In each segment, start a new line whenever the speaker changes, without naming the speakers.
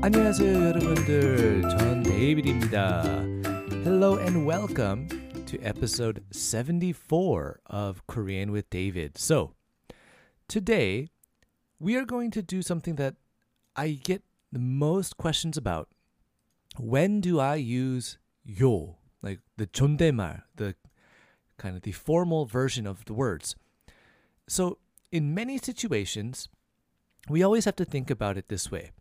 안녕하세요 여러분들 전 데이비드입니다 Hello and welcome to episode 74 of Korean with David So today we are going to do something that I get the most questions about when do I use yo like the 존댓말 the kind of the formal version of the words so in many situations we always have to think about it this way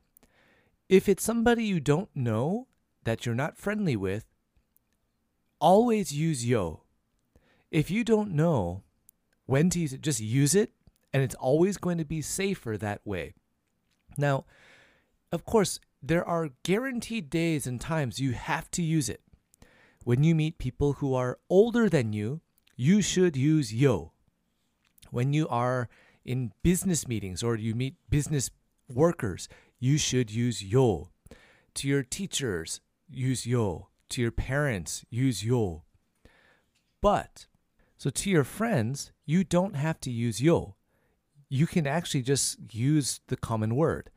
if it's somebody you don't know that you're not friendly with, always use yo. If you don't know when to use it, just use it, and it's always going to be safer that way. Now, of course, there are guaranteed days and times you have to use it. When you meet people who are older than you, you should use yo. When you are in business meetings or you meet business workers, you should use yo. To your teachers, use yo. To your parents, use yo. But, so to your friends, you don't have to use yo. You can actually just use the common word.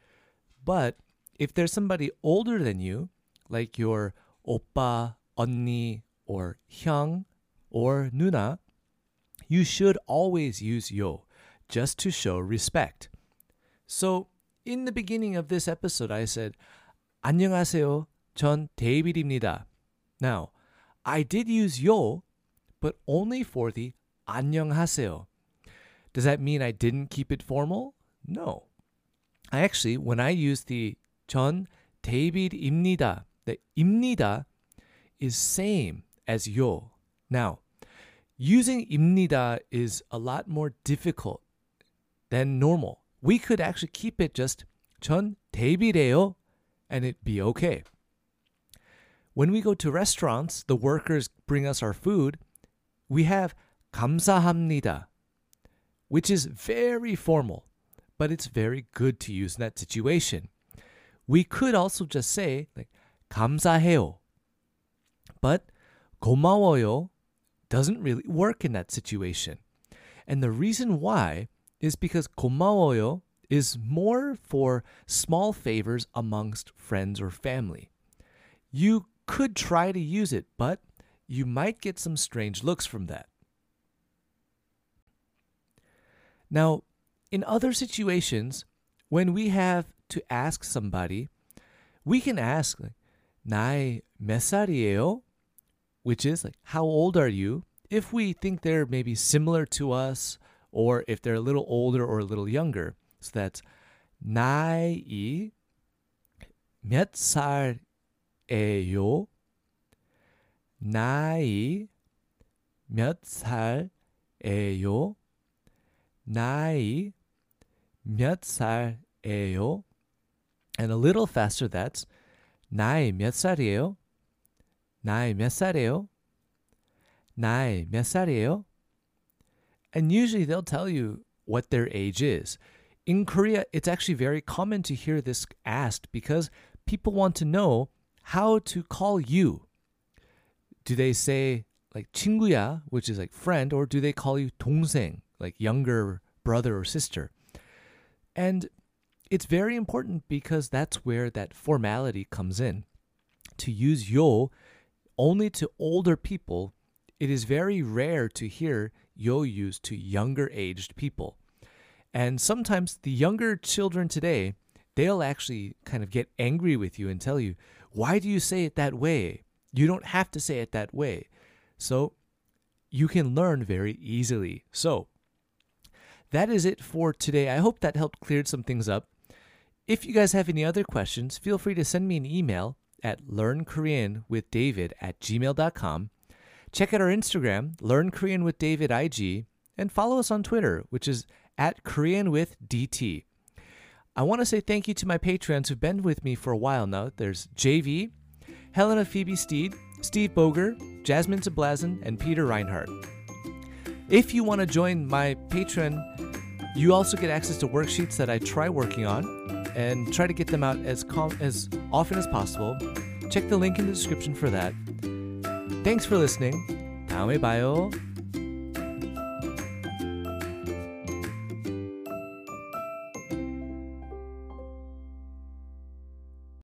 But if there's somebody older than you, like your oppa, 언니, or hyung, or nuna, you should always use yo, just to show respect. So in the beginning of this episode, I said, 안녕하세요. 전 데이비드입니다. Now, I did use yo, but only for the 안녕하세요. Does that mean I didn't keep it formal? No. I actually, when I use the 전 데이비드입니다, the 입니다 is same as yo. Now, using 입니다 is a lot more difficult than normal we could actually keep it just 전 데이비드예요 and it'd be okay. When we go to restaurants, the workers bring us our food, we have 감사합니다, which is very formal, but it's very good to use in that situation. We could also just say like 감사해요. But 고마워요 doesn't really work in that situation. And the reason why is because 고마워요 is more for small favors amongst friends or family. You could try to use it, but you might get some strange looks from that. Now, in other situations, when we have to ask somebody, we can ask like, 나이 몇 살이에요? Which is like, how old are you? If we think they're maybe similar to us or if they're a little older or a little younger. So that's 나이 몇 살에요? 나이 몇 살에요? 나이 몇 살에요? And a little faster that's 나이 몇 살이에요? 나이 몇 살이에요? 나이 몇 살이에요? And usually they'll tell you what their age is. In Korea, it's actually very common to hear this asked because people want to know how to call you. Do they say like 친구야, which is like friend, or do they call you 동생, like younger brother or sister? And it's very important because that's where that formality comes in. To use yo only to older people, it is very rare to hear yo used to younger aged people. And sometimes the younger children today, they'll actually kind of get angry with you and tell you, why do you say it that way? You don't have to say it that way. So you can learn very easily. So that is it for today. I hope that helped clear some things up. If you guys have any other questions, feel free to send me an email at learnkoreanwithdavid at gmail.com. Check out our Instagram, Learn Korean with David IG, and follow us on Twitter, which is at Korean with DT. I want to say thank you to my patrons who've been with me for a while now. There's JV, Helena Phoebe Steed, Steve Boger, Jazmin Tablazon, and Peter Reinhardt. If you want to join my Patreon, you also get access to worksheets that I try working on and try to get them out as com- as often as possible. Check the link in the description for that. Thanks for listening. 다음에 봐요.